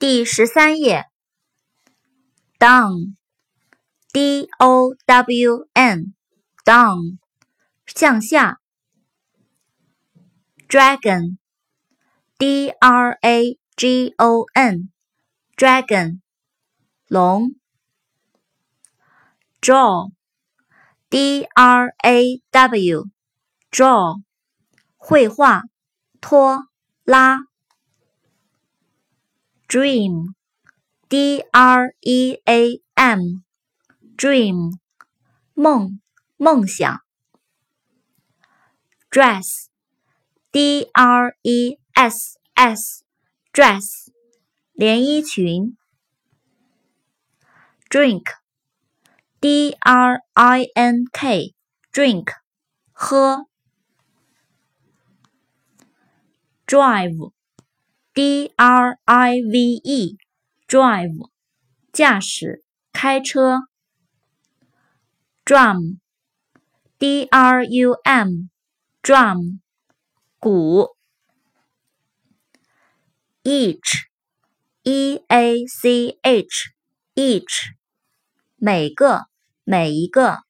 第十三页，down，d o w n，down，向下。dragon，d r a g o n，dragon，龙。draw，d r a w，draw，绘画，拖拉。dream, d r e a m, dream, 梦，梦想。dress, d r e s s, dress, 连衣裙。drink, d r i n k, drink, 喝。drive D R I V E，drive，驾驶，开车。drum，D R U M，drum，鼓。each，E A C H，each，每个，每一个。